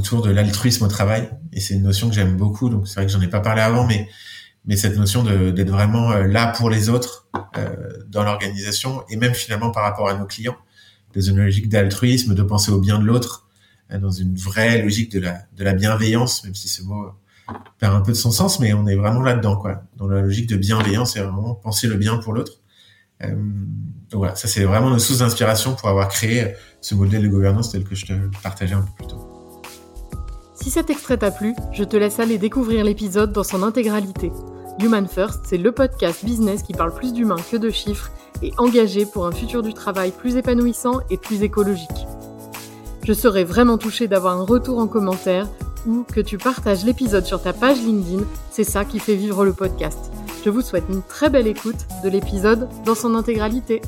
autour de l'altruisme au travail. Et c'est une notion que j'aime beaucoup. Donc c'est vrai que j'en ai pas parlé avant, mais mais cette notion d'être vraiment euh, là pour les autres euh, dans l'organisation et même finalement par rapport à nos clients, dans une logique d'altruisme, de penser au bien de l'autre, euh, dans une vraie logique de la de la bienveillance, même si ce mot perd un peu de son sens, mais on est vraiment là-dedans, quoi. Dans la logique de bienveillance, c'est vraiment penser le bien pour l'autre. Donc voilà, ça c'est vraiment nos sources d'inspiration pour avoir créé ce modèle de gouvernance tel que je te partageais un peu plus tôt. Si cet extrait t'a plu, je te laisse aller découvrir l'épisode dans son intégralité. Human First, c'est le podcast business qui parle plus d'humains que de chiffres et engagé pour un futur du travail plus épanouissant et plus écologique. Je serais vraiment touchée d'avoir un retour en commentaire ou que tu partages l'épisode sur ta page LinkedIn, c'est ça qui fait vivre le podcast. Je vous souhaite une très belle écoute de l'épisode dans son intégralité.